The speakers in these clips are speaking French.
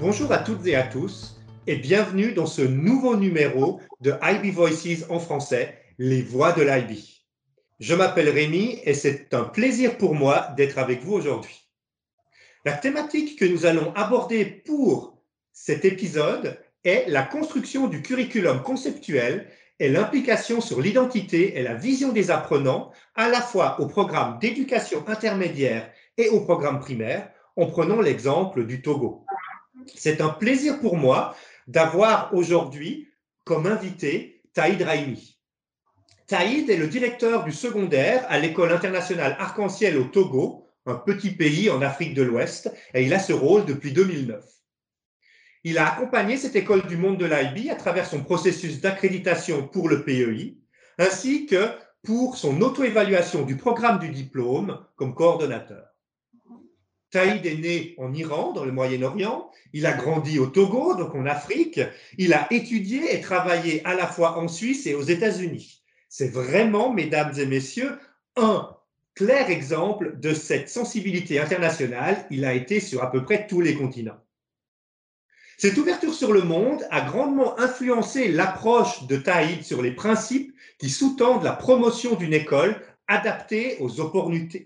Bonjour à toutes et à tous et bienvenue dans ce nouveau numéro de IB Voices en français, les voix de l'IB. Je m'appelle Rémi et c'est un plaisir pour moi d'être avec vous aujourd'hui. La thématique que nous allons aborder pour cet épisode est la construction du curriculum conceptuel et l'implication sur l'identité et la vision des apprenants, à la fois au programme d'éducation intermédiaire et au programme primaire, en prenant l'exemple du Togo. C'est un plaisir pour moi d'avoir aujourd'hui comme invité Taïd Raimi. Taïd est le directeur du secondaire à l'école internationale Arc-en-Ciel au Togo, un petit pays en Afrique de l'Ouest, et il a ce rôle depuis 2009. Il a accompagné cette école du monde de l'IB à travers son processus d'accréditation pour le PEI, ainsi que pour son auto-évaluation du programme du diplôme comme coordonnateur. Taïd est né en Iran, dans le Moyen-Orient. Il a grandi au Togo, donc en Afrique. Il a étudié et travaillé à la fois en Suisse et aux États-Unis. C'est vraiment, mesdames et messieurs, un clair exemple de cette sensibilité internationale. Il a été sur à peu près tous les continents. Cette ouverture sur le monde a grandement influencé l'approche de Taïd sur les principes qui sous-tendent la promotion d'une école adaptée aux opportunités,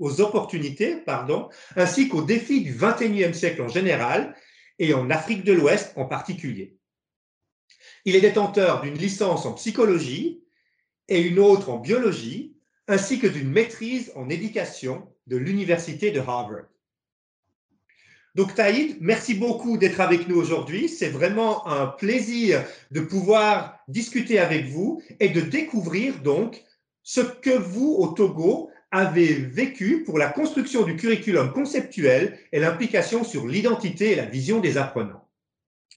opportunités pardon, ainsi qu'aux défis du XXIe siècle en général et en Afrique de l'Ouest en particulier. Il est détenteur d'une licence en psychologie et une autre en biologie, ainsi que d'une maîtrise en éducation de l'Université de Harvard. Donc Taïd, merci beaucoup d'être avec nous aujourd'hui. C'est vraiment un plaisir de pouvoir discuter avec vous et de découvrir donc ce que vous, au Togo, avait vécu pour la construction du curriculum conceptuel et l'implication sur l'identité et la vision des apprenants.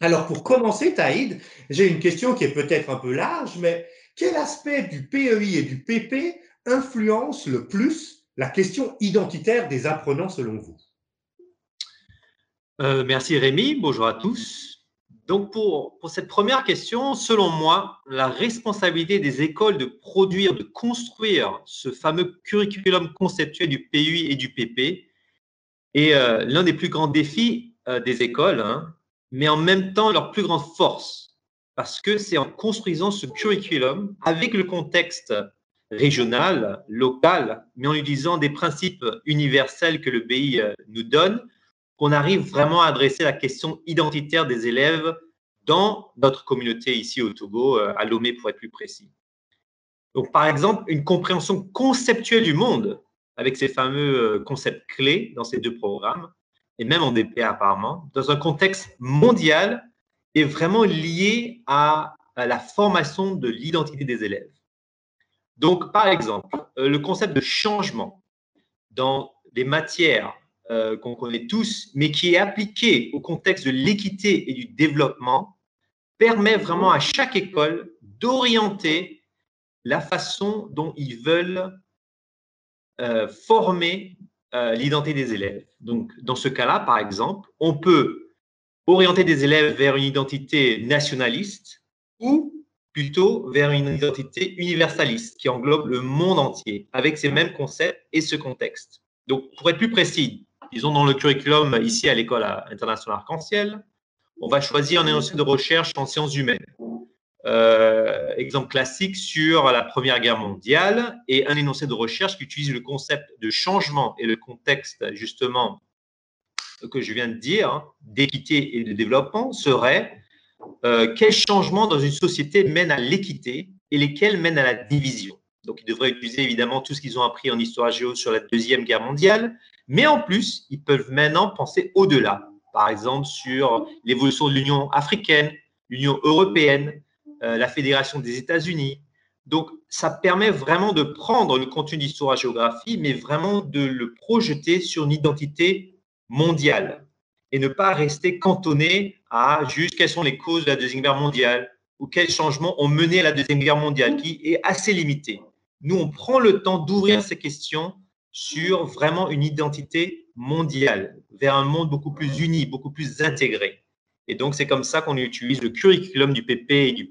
Alors pour commencer, Taïd, j'ai une question qui est peut-être un peu large, mais quel aspect du PEI et du PP influence le plus la question identitaire des apprenants selon vous? Euh, Merci Rémi, bonjour à tous. Donc, pour, cette première question, selon moi, la responsabilité des écoles de produire, de construire ce fameux curriculum conceptuel du PUI et du PP est euh, l'un des plus grands défis euh, des écoles, hein, mais en même temps leur plus grande force, parce que c'est en construisant ce curriculum avec le contexte régional, local, mais en utilisant des principes universels que le pays euh, nous donne, qu'on arrive vraiment à adresser la question identitaire des élèves dans notre communauté ici au Togo, euh, à Lomé pour être plus précis. Donc, par exemple, une compréhension conceptuelle du monde avec ces fameux euh, concepts clés dans ces deux programmes, et même en DPA apparemment, dans un contexte mondial, est vraiment lié à, la formation de l'identité des élèves. Donc, par exemple, euh, le concept de changement dans des matières euh, qu'on connaît tous, mais qui est appliqué au contexte de l'équité et du développement, permet vraiment à chaque école d'orienter la façon dont ils veulent euh, former euh, l'identité des élèves. Donc, dans ce cas-là, par exemple, on peut orienter des élèves vers une identité nationaliste ou plutôt vers une identité universaliste qui englobe le monde entier avec ces mêmes concepts et ce contexte. Donc, pour être plus précis, disons dans le curriculum ici à l'école internationale Arc-en-Ciel, on va choisir un énoncé de recherche en sciences humaines. Euh, exemple classique sur la Première Guerre mondiale et un énoncé de recherche qui utilise le concept de changement et le contexte justement que je viens de dire, d'équité et de développement, serait euh, quel changement dans une société mène à l'équité et lesquels mènent à la division. Donc, ils devraient utiliser évidemment tout ce qu'ils ont appris en histoire géo sur la Deuxième Guerre mondiale, mais en plus, ils peuvent maintenant penser au-delà, par exemple sur l'évolution de l'Union africaine, l'Union européenne, euh, la Fédération des États-Unis. Donc, ça permet vraiment de prendre le contenu d'histoire-géographie, mais vraiment de le projeter sur une identité mondiale et ne pas rester cantonné à juste quelles sont les causes de la Deuxième Guerre mondiale ou quels changements ont mené à la Deuxième Guerre mondiale, qui est assez limité. Nous, on prend le temps d'ouvrir ces questions sur vraiment une identité mondiale, vers un monde beaucoup plus uni, beaucoup plus intégré. Et donc, c'est comme ça qu'on utilise le curriculum du PP et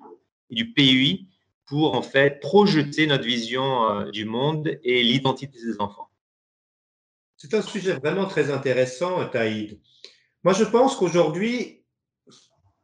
du, PUI pour en fait projeter notre vision euh, du monde et l'identité des enfants. C'est un sujet vraiment très intéressant, Taïd. Moi, je pense qu'aujourd'hui,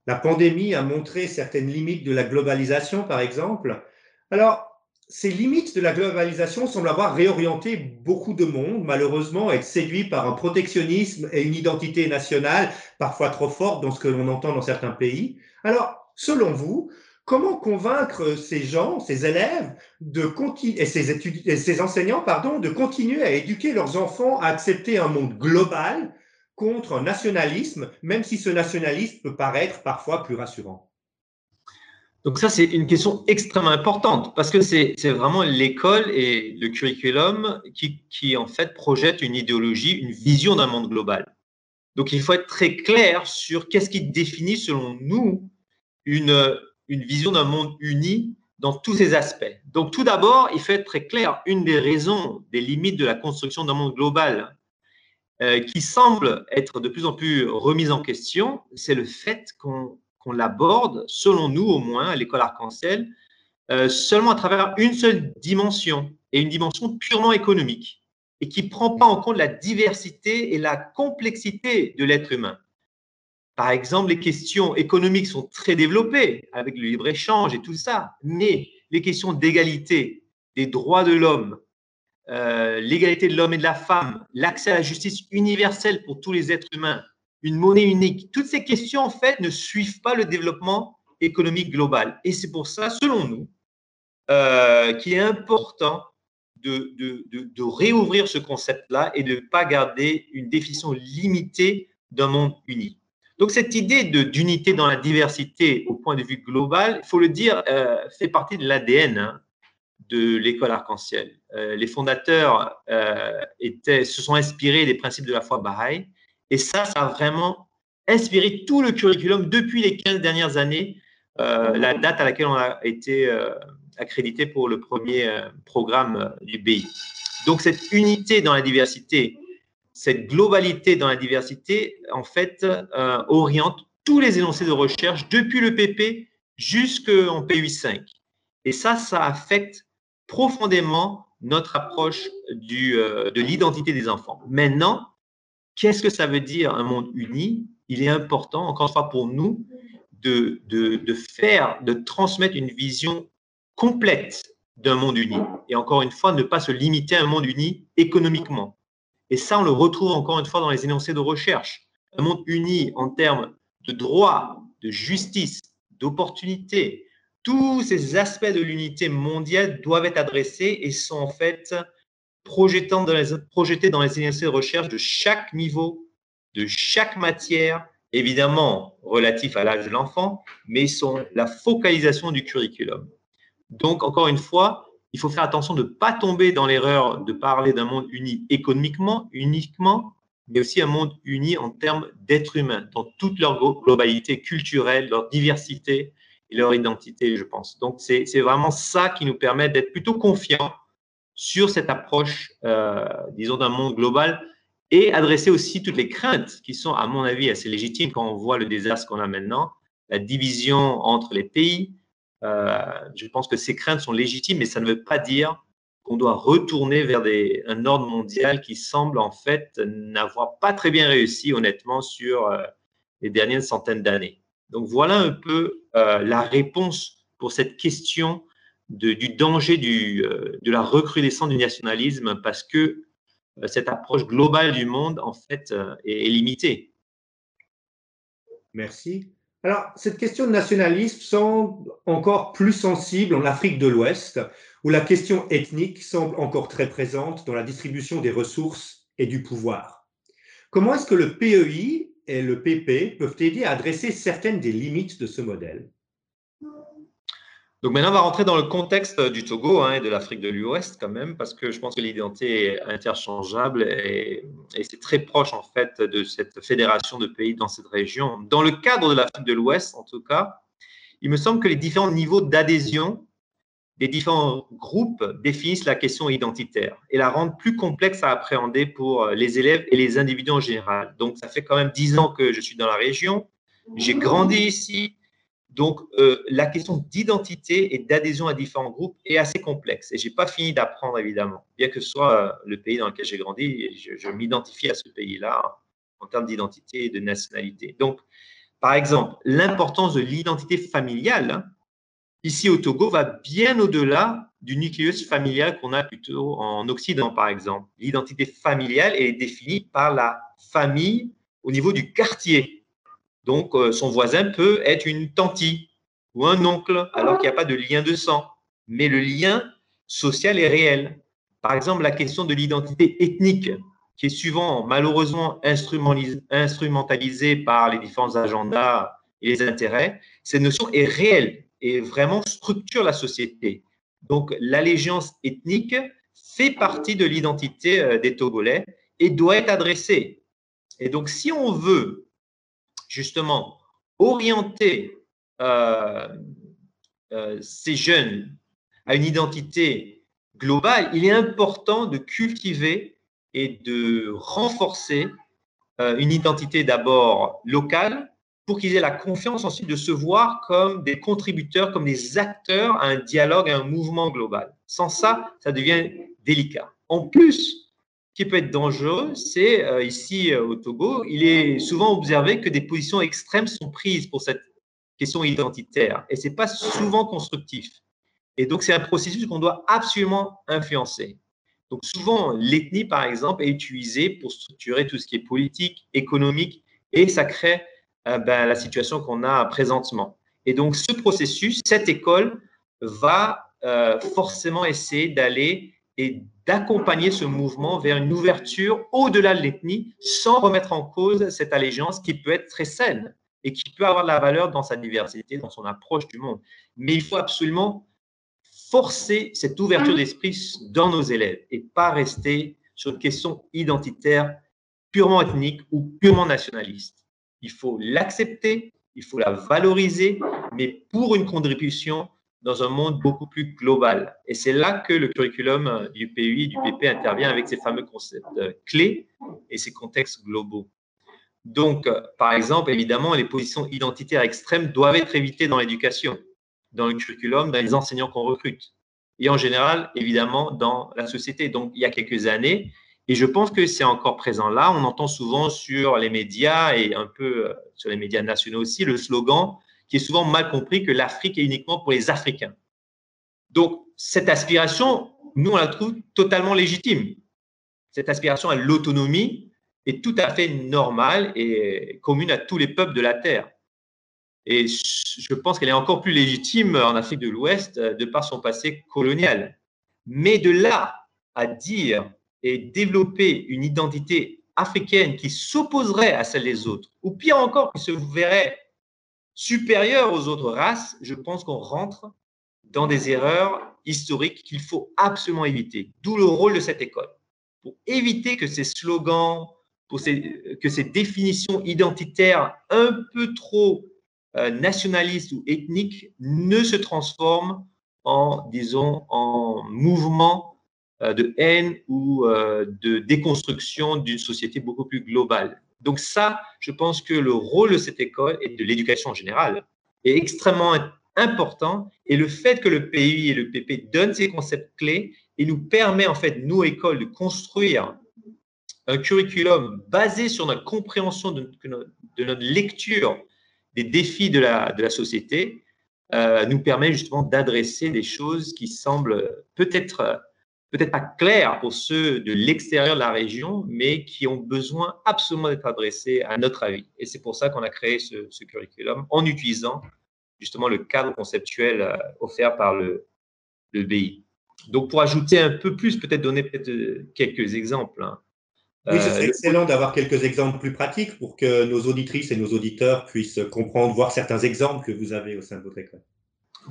la pandémie a montré certaines limites de la globalisation, par exemple. Alors, ces limites de la globalisation semblent avoir réorienté beaucoup de monde, malheureusement, être séduit par un protectionnisme et une identité nationale parfois trop forte dans ce que l'on entend dans certains pays. Alors, selon vous, comment convaincre ces gens, ces élèves de et, ces et ces enseignants pardon, de continuer à éduquer leurs enfants à accepter un monde global contre un nationalisme, même si ce nationalisme peut paraître parfois plus rassurant? Donc ça, c'est une question extrêmement importante parce que c'est vraiment l'école et le curriculum qui, en fait, projette une idéologie, une vision d'un monde global. Donc il faut être très clair sur qu'est-ce qui définit, selon nous, une, une vision d'un monde uni dans tous ses aspects. Donc tout d'abord, il faut être très clair, une des raisons, des limites de la construction d'un monde global euh, qui semble être de plus en plus remise en question, c'est le fait qu'on qu'on l'aborde, selon nous au moins, à l'école arc-en-ciel, euh, seulement à travers une seule dimension, et une dimension purement économique, et qui ne prend pas en compte la diversité et la complexité de l'être humain. Par exemple, les questions économiques sont très développées avec le libre-échange et tout ça, mais les questions d'égalité, des droits de l'homme, euh, l'égalité de l'homme et de la femme, l'accès à la justice universelle pour tous les êtres humains, une monnaie unique. Toutes ces questions, en fait, ne suivent pas le développement économique global. Et c'est pour ça, selon nous, euh, qu'il est important de, de, de, réouvrir ce concept-là et de ne pas garder une définition limitée d'un monde uni. Donc cette idée d'unité dans la diversité au point de vue global, il faut le dire, euh, fait partie de l'ADN hein, de l'école arc-en-ciel. Euh, les fondateurs étaient, se sont inspirés des principes de la foi Baha'i et ça, ça a vraiment inspiré tout le curriculum depuis les 15 dernières années, euh, la date à laquelle on a été euh, accrédité pour le premier euh, programme du BI. Donc cette unité dans la diversité, cette globalité dans la diversité, en fait, oriente tous les énoncés de recherche depuis le PP jusqu'en PU5. Et ça, ça affecte profondément notre approche de l'identité des enfants. Maintenant, Qu'est-ce que ça veut dire un monde uni? Il est important, encore une fois, pour nous, de, faire, de transmettre une vision complète d'un monde uni. Et encore une fois, ne pas se limiter à un monde uni économiquement. Et ça, on le retrouve encore une fois dans les énoncés de recherche. Un monde uni en termes de droit, de justice, d'opportunité. Tous ces aspects de l'unité mondiale doivent être adressés et sont en fait projetant dans les, projetés dans les universités de recherche de chaque niveau, de chaque matière, évidemment relatif à l'âge de l'enfant, mais sont la focalisation du curriculum. Donc, encore une fois, il faut faire attention de ne pas tomber dans l'erreur de parler d'un monde uni économiquement, uniquement, mais aussi un monde uni en termes d'êtres humains, dans toute leur globalité culturelle, leur diversité et leur identité, je pense. Donc, c'est vraiment ça qui nous permet d'être plutôt confiants sur cette approche, euh, disons, d'un monde global et adresser aussi toutes les craintes qui sont, à mon avis, assez légitimes quand on voit le désastre qu'on a maintenant, la division entre les pays. Euh, je pense que ces craintes sont légitimes, mais ça ne veut pas dire qu'on doit retourner vers un ordre mondial qui semble en fait n'avoir pas très bien réussi, honnêtement, sur euh, les dernières centaines d'années. Donc voilà un peu la réponse pour cette question du danger euh, de la recrudescence du nationalisme parce que euh, cette approche globale du monde, en fait, euh, est, limitée. Merci. Alors, cette question de nationalisme semble encore plus sensible en Afrique de l'Ouest, où la question ethnique semble encore très présente dans la distribution des ressources et du pouvoir. Comment est-ce que le PEI et le PP peuvent aider à adresser certaines des limites de ce modèle? Donc maintenant, on va rentrer dans le contexte du Togo hein, et de l'Afrique de l'Ouest quand même, parce que je pense que l'identité est interchangeable et, c'est très proche en fait de cette fédération de pays dans cette région. Dans le cadre de l'Afrique de l'Ouest, en tout cas, il me semble que les différents niveaux d'adhésion des différents groupes définissent la question identitaire et la rendent plus complexe à appréhender pour les élèves et les individus en général. Donc, ça fait quand même dix ans que je suis dans la région. J'ai grandi ici, donc, euh, la question d'identité et d'adhésion à différents groupes est assez complexe. Et je n'ai pas fini d'apprendre, évidemment. Bien que ce soit euh, le pays dans lequel j'ai grandi, je, je m'identifie à ce pays-là en termes d'identité et de nationalité. Donc, par exemple, l'importance de l'identité familiale, hein, ici au Togo, va bien au-delà du nucléus familial qu'on a plutôt en Occident, par exemple. L'identité familiale est définie par la famille au niveau du quartier. Donc, euh, son voisin peut être une tante ou un oncle, alors qu'il n'y a pas de lien de sang. Mais le lien social est réel. Par exemple, la question de l'identité ethnique, qui est souvent malheureusement instrumentalisée par les différents agendas et les intérêts, cette notion est réelle et vraiment structure la société. Donc, l'allégeance ethnique fait partie de l'identité euh, des Togolais et doit être adressée. Et donc, si on veut justement orienter euh, euh, ces jeunes à une identité globale, il est important de cultiver et de renforcer une identité d'abord locale, pour qu'ils aient la confiance ensuite de se voir comme des contributeurs, comme des acteurs à un dialogue, à un mouvement global. Sans ça, ça devient délicat. En plus, qui peut être dangereux, c'est euh, ici euh, au Togo, il est souvent observé que des positions extrêmes sont prises pour cette question identitaire et ce n'est pas souvent constructif. Et donc, c'est un processus qu'on doit absolument influencer. Donc, souvent, l'ethnie, par exemple, est utilisée pour structurer tout ce qui est politique, économique, et ça crée euh, ben, la situation qu'on a présentement. Et donc, ce processus, cette école va forcément essayer d'aller et d'accompagner ce mouvement vers une ouverture au-delà de l'ethnie sans remettre en cause cette allégeance qui peut être très saine et qui peut avoir de la valeur dans sa diversité, dans son approche du monde. Mais il faut absolument forcer cette ouverture d'esprit dans nos élèves et pas rester sur une question identitaire purement ethnique ou purement nationaliste il faut l'accepter, il faut la valoriser, mais pour une contribution dans un monde beaucoup plus global. Et c'est là que le curriculum du PUI, du PP intervient avec ces fameux concepts euh, clés et ces contextes globaux. Donc, euh, par exemple, évidemment, les positions identitaires extrêmes doivent être évitées dans l'éducation, dans le curriculum, dans les enseignants qu'on recrute. Et en général, évidemment, dans la société. Donc, il y a quelques années, et je pense que c'est encore présent là. On entend souvent sur les médias et un peu euh, sur les médias nationaux aussi le slogan qui est souvent mal compris que l'Afrique est uniquement pour les Africains. Donc, cette aspiration, nous, on la trouve totalement légitime. Cette aspiration à l'autonomie est tout à fait normale et commune à tous les peuples de la Terre. Et je pense qu'elle est encore plus légitime en Afrique de l'Ouest euh, de par son passé colonial. Mais de là à dire et développer une identité africaine qui s'opposerait à celle des autres, ou pire encore, qui se verrait supérieure aux autres races, je pense qu'on rentre dans des erreurs historiques qu'il faut absolument éviter. D'où le rôle de cette école, pour éviter que ces slogans, pour que ces définitions identitaires un peu trop euh, nationalistes ou ethniques ne se transforment en, disons, en mouvement euh, de haine ou euh, de déconstruction d'une société beaucoup plus globale. Donc ça, je pense que le rôle de cette école et de l'éducation en général est extrêmement important. Et le fait que le PI et le PP donnent ces concepts clés et nous permet en fait, nous, écoles, de construire un curriculum basé sur notre compréhension de, notre lecture des défis de la, société, euh, nous permet justement d'adresser des choses qui semblent peut-être peut-être pas clairs pour ceux de l'extérieur de la région, mais qui ont besoin absolument d'être adressés à notre avis. Et c'est pour ça qu'on a créé ce, curriculum en utilisant justement le cadre conceptuel euh, offert par le, le BI. Donc, pour ajouter un peu plus, peut-être donner peut-être euh, quelques exemples. Hein. Oui, ce serait euh, excellent d'avoir quelques exemples plus pratiques pour que nos auditrices et nos auditeurs puissent comprendre, voir certains exemples que vous avez au sein de votre école.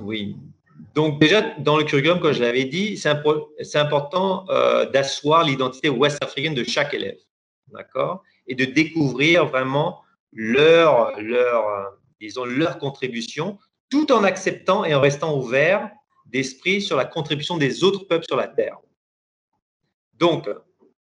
Oui, donc déjà, dans le curriculum, comme je l'avais dit, c'est important euh, d'asseoir l'identité ouest-africaine de chaque élève, d'accord Et de découvrir vraiment leur, leur, leur contribution, tout en acceptant et en restant ouvert d'esprit sur la contribution des autres peuples sur la Terre. Donc,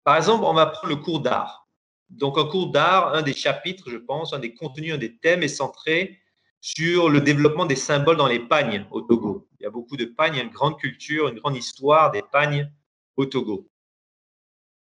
par exemple, on va prendre le cours d'art. Donc, un cours d'art, un des chapitres, je pense, un des contenus, un des thèmes est centré sur le développement des symboles dans les pagnes au Togo. Il y a beaucoup de pagnes, une grande culture, une grande histoire des pagnes au Togo.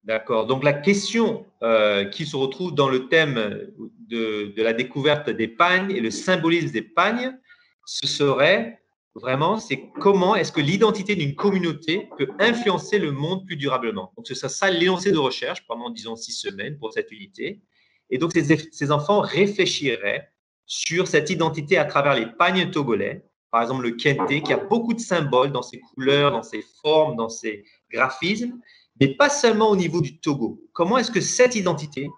D'accord. Donc la question euh, qui se retrouve dans le thème de, la découverte des pagnes et le symbolisme des pagnes, ce serait vraiment, c'est comment est-ce que l'identité d'une communauté peut influencer le monde plus durablement. Donc, c'est ça, ça l'énoncé de recherche pendant, disons, six semaines pour cette unité. Et donc, ces, enfants réfléchiraient sur cette identité à travers les pagnes togolais, par exemple le kente, qui a beaucoup de symboles dans ses couleurs, dans ses formes, dans ses graphismes, mais pas seulement au niveau du Togo. Comment est-ce que cette identité,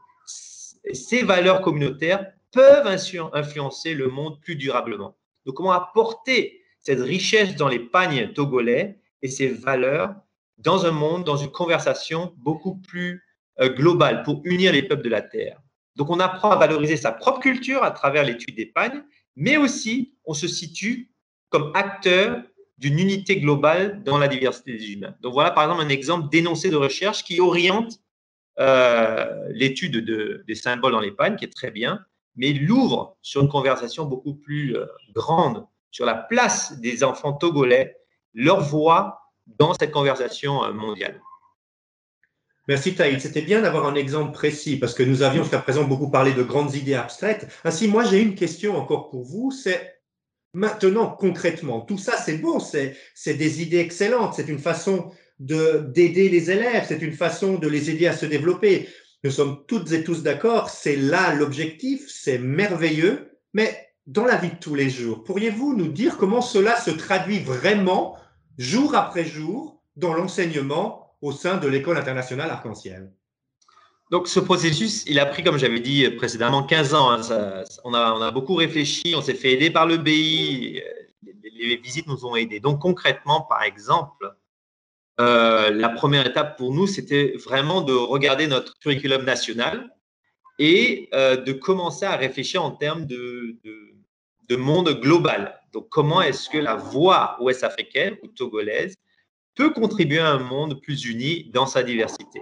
ces valeurs communautaires peuvent influencer le monde plus durablement? Donc, comment apporter cette richesse dans les pagnes togolais et ces valeurs dans un monde, dans une conversation beaucoup plus euh, globale pour unir les peuples de la Terre? Donc on apprend à valoriser sa propre culture à travers l'étude des pagnes, mais aussi on se situe comme acteur d'une unité globale dans la diversité des humains. Donc voilà par exemple un exemple d'énoncé de recherche qui oriente euh, l'étude de, des symboles dans les pagnes, qui est très bien, mais l'ouvre sur une conversation beaucoup plus euh, grande sur la place des enfants togolais, leur voix dans cette conversation euh, mondiale. Merci Taïd. C'était bien d'avoir un exemple précis parce que nous avions jusqu'à présent beaucoup parlé de grandes idées abstraites. Ainsi, moi, j'ai une question encore pour vous. C'est maintenant, concrètement, tout ça, c'est bon, c'est des idées excellentes, c'est une façon d'aider les élèves, c'est une façon de les aider à se développer. Nous sommes toutes et tous d'accord, c'est là l'objectif, c'est merveilleux, mais dans la vie de tous les jours, pourriez-vous nous dire comment cela se traduit vraiment, jour après jour, dans l'enseignement au sein de l'école internationale arc-en-ciel donc, ce processus, il a pris, comme j'avais dit précédemment, 15 ans. Hein. on, a, beaucoup réfléchi, on s'est fait aider par le BI, les, visites nous ont aidés. Donc, concrètement, par exemple, euh, la première étape pour nous, c'était vraiment de regarder notre curriculum national et euh, de commencer à réfléchir en termes de, de, monde global. Donc, comment est-ce que la voix ouest-africaine ou togolaise peut contribuer à un monde plus uni dans sa diversité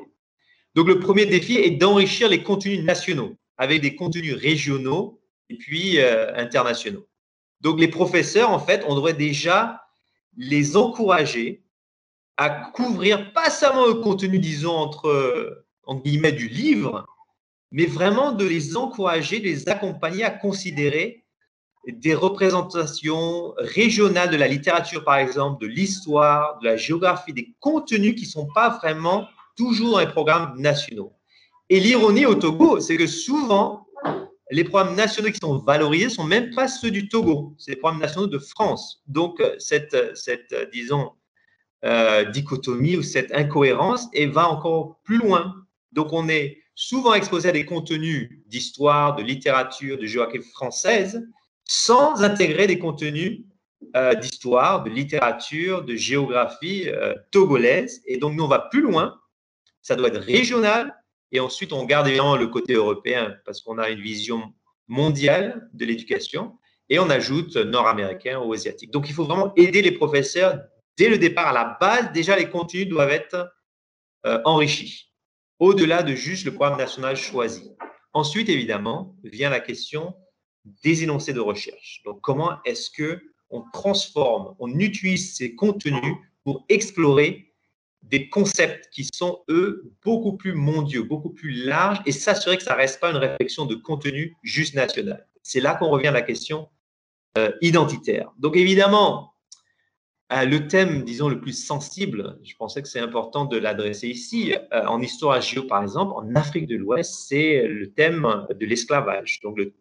Donc, le premier défi est d'enrichir les contenus nationaux avec des contenus régionaux et puis euh, internationaux. Donc, les professeurs, en fait, on devrait déjà les encourager à couvrir pas seulement le contenu, disons, entre, entre guillemets, du livre, mais vraiment de les encourager, de les accompagner à considérer des représentations régionales de la littérature, par exemple, de l'histoire, de la géographie, des contenus qui ne sont pas vraiment toujours dans les programmes nationaux. Et l'ironie au Togo, c'est que souvent, les programmes nationaux qui sont valorisés ne sont même pas ceux du Togo, c'est les programmes nationaux de France. Donc, cette, cette disons, euh, dichotomie ou cette incohérence et va encore plus loin. Donc, on est souvent exposé à des contenus d'histoire, de littérature, de géographie française, sans intégrer des contenus euh, d'histoire, de littérature, de géographie euh, togolaise. Et donc, nous, on va plus loin. Ça doit être régional. Et ensuite, on garde évidemment le côté européen parce qu'on a une vision mondiale de l'éducation. Et on ajoute nord-américain ou asiatique. Donc, il faut vraiment aider les professeurs dès le départ, à la base. Déjà, les contenus doivent être euh, enrichis au-delà de juste le programme national choisi. Ensuite, évidemment, vient la question des énoncés de recherche. Donc, comment est-ce que on transforme, on utilise ces contenus pour explorer des concepts qui sont, eux, beaucoup plus mondiaux, beaucoup plus larges et s'assurer que ça ne reste pas une réflexion de contenu juste national. C'est là qu'on revient à la question euh, identitaire. Donc, évidemment, euh, le thème, disons, le plus sensible, je pensais que c'est important de l'adresser ici. Euh, en histoire géo, par exemple, en Afrique de l'Ouest, c'est le thème de l'esclavage, donc le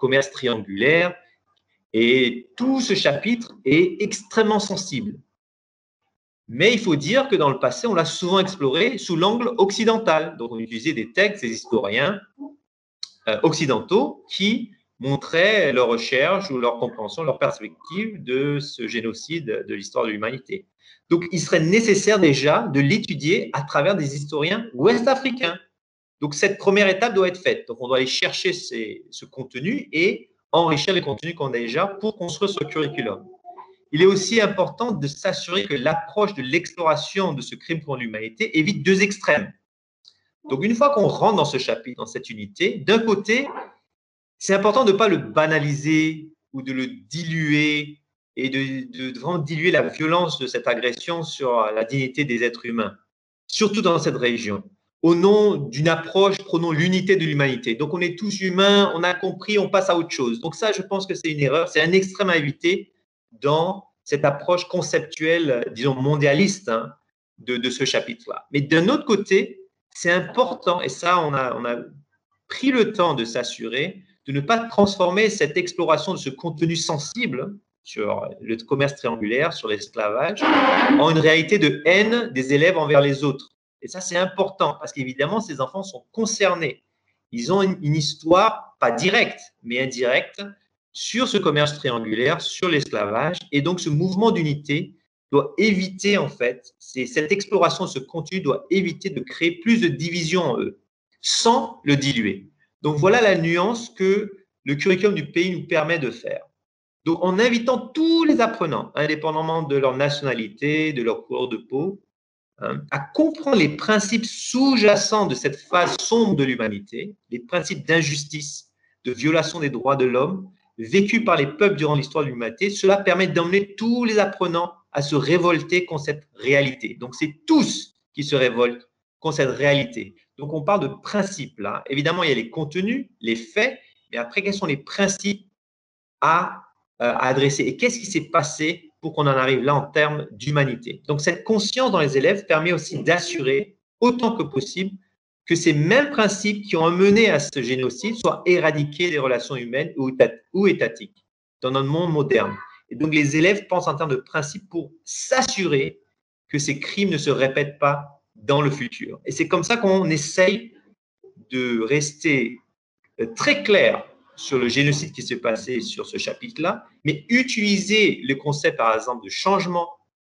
commerce triangulaire. Et tout ce chapitre est extrêmement sensible. Mais il faut dire que dans le passé, on l'a souvent exploré sous l'angle occidental. Donc, on utilisait des textes des historiens euh, occidentaux qui montraient leur recherche ou leur compréhension, leur perspective de ce génocide de l'histoire de l'humanité. Donc, il serait nécessaire déjà de l'étudier à travers des historiens ouest-africains. Donc, cette première étape doit être faite. Donc, on doit aller chercher ce contenu et enrichir les contenus qu'on a déjà pour construire ce curriculum. Il est aussi important de s'assurer que l'approche de l'exploration de ce crime contre l'humanité évite deux extrêmes. Donc, une fois qu'on rentre dans ce chapitre, dans cette unité, d'un côté, c'est important de ne pas le banaliser ou de le diluer et de, vraiment diluer la violence de cette agression sur la dignité des êtres humains, surtout dans cette région. Au nom d'une approche prônant l'unité de l'humanité. Donc on est tous humains, on a compris, on passe à autre chose. Donc ça, je pense que c'est une erreur, c'est un extrême à éviter dans cette approche conceptuelle, disons, mondialiste hein, de, ce chapitre-là. Mais d'un autre côté, c'est important, et ça, on a, on a pris le temps de s'assurer de ne pas transformer cette exploration de ce contenu sensible sur le commerce triangulaire, sur l'esclavage, en une réalité de haine des élèves envers les autres. Et ça, c'est important parce qu'évidemment, ces enfants sont concernés. Ils ont une, histoire, pas directe, mais indirecte, sur ce commerce triangulaire, sur l'esclavage. Et donc, ce mouvement d'unité doit éviter, en fait, cette exploration ce contenu doit éviter de créer plus de division en eux, sans le diluer. Donc, voilà la nuance que le curriculum du pays nous permet de faire. Donc, en invitant tous les apprenants, indépendamment de leur nationalité, de leur couleur de peau, à comprendre les principes sous-jacents de cette phase sombre de l'humanité, les principes d'injustice, de violation des droits de l'homme, vécus par les peuples durant l'histoire de l'humanité, cela permet d'emmener tous les apprenants à se révolter contre cette réalité. Donc, c'est tous qui se révoltent contre cette réalité. Donc, on parle de principes là. Évidemment, il y a les contenus, les faits, mais après, quels sont les principes à euh, à adresser? Et qu'est-ce qui s'est passé pour qu'on en arrive là en termes d'humanité Donc cette conscience dans les élèves permet aussi d'assurer autant que possible que ces mêmes principes qui ont mené à ce génocide soient éradiqués des relations humaines ou étatiques dans notre monde moderne. Et donc les élèves pensent en termes de principes pour s'assurer que ces crimes ne se répètent pas dans le futur. Et c'est comme ça qu'on essaye de rester euh, très clair sur le génocide qui s'est passé sur ce chapitre-là, mais utiliser le concept, par exemple, de changement,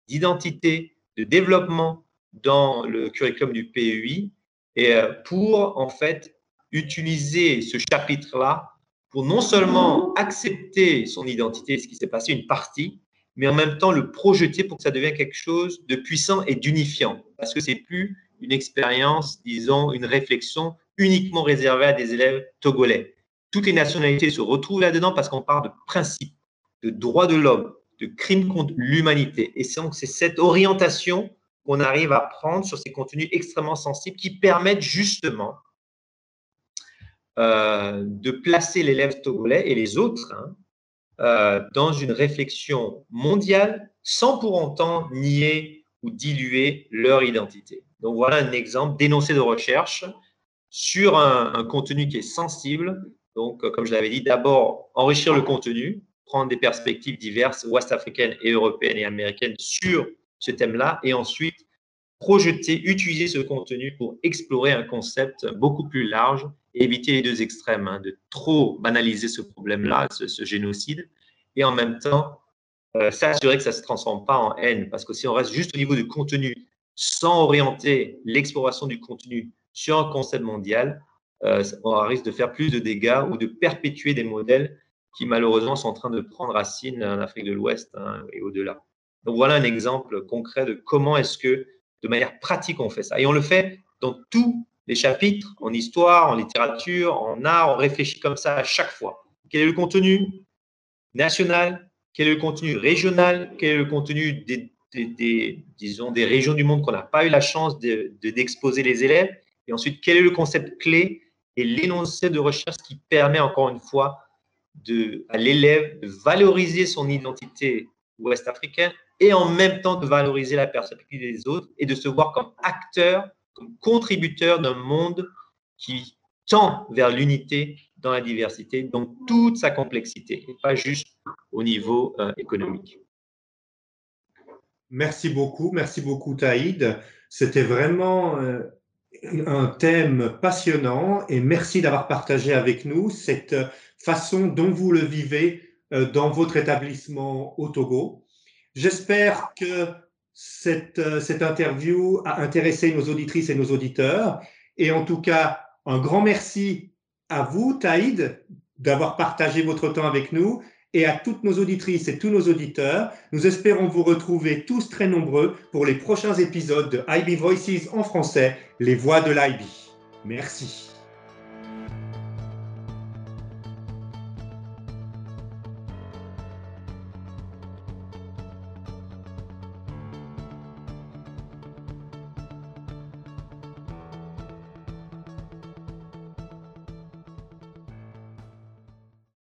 d'identité, de développement dans le curriculum du PEI, et euh, pour en fait utiliser ce chapitre-là pour non seulement accepter son identité, ce qui s'est passé, une partie, mais en même temps le projeter pour que ça devienne quelque chose de puissant et d'unifiant, parce que c'est plus une expérience, disons, une réflexion uniquement réservée à des élèves togolais toutes les nationalités se retrouvent là-dedans parce qu'on parle de principes, de droits de l'homme, de crimes contre l'humanité. Et c'est donc c'est cette orientation qu'on arrive à prendre sur ces contenus extrêmement sensibles qui permettent justement euh, de placer l'élève togolais et les autres hein, euh, dans une réflexion mondiale sans pour autant nier ou diluer leur identité. Donc voilà un exemple d'énoncé de recherche sur un contenu qui est sensible, donc, euh, comme je l'avais dit, d'abord enrichir le contenu, prendre des perspectives diverses, ouest-africaines et européennes et américaines sur ce thème-là, et ensuite projeter, utiliser ce contenu pour explorer un concept beaucoup plus large et éviter les deux extrêmes, hein, de trop banaliser ce problème-là, ce, génocide, et en même temps euh, s'assurer que ça ne se transforme pas en haine, parce que si on reste juste au niveau du contenu sans orienter l'exploration du contenu sur un concept mondial, euh, on risque de faire plus de dégâts ou de perpétuer des modèles qui malheureusement sont en train de prendre racine en Afrique de l'Ouest hein, et au-delà. Donc voilà un exemple concret de comment est-ce que de manière pratique on fait ça. Et on le fait dans tous les chapitres, en histoire, en littérature, en art, on réfléchit comme ça à chaque fois. Quel est le contenu national? Quel est le contenu régional? Quel est le contenu des, disons, des régions du monde qu'on n'a pas eu la chance d'exposer de, les élèves? Et ensuite, quel est le concept clé et l'énoncé de recherche qui permet encore une fois à l'élève de valoriser son identité ouest-africaine et en même temps de valoriser la perspective des autres et de se voir comme acteur, comme contributeur d'un monde qui tend vers l'unité dans la diversité, donc toute sa complexité, et pas juste au niveau euh, économique. Merci beaucoup, merci beaucoup Taïd. C'était vraiment euh, un thème passionnant et merci d'avoir partagé avec nous cette façon dont vous le vivez euh, dans votre établissement au Togo. J'espère que cette, euh, cette interview a intéressé nos auditrices et nos auditeurs. Et en tout cas, un grand merci à vous, Taïd, d'avoir partagé votre temps avec nous et à toutes nos auditrices et tous nos auditeurs. Nous espérons vous retrouver tous très nombreux pour les prochains épisodes de IB Voices en français, les voix de l'IB. Merci.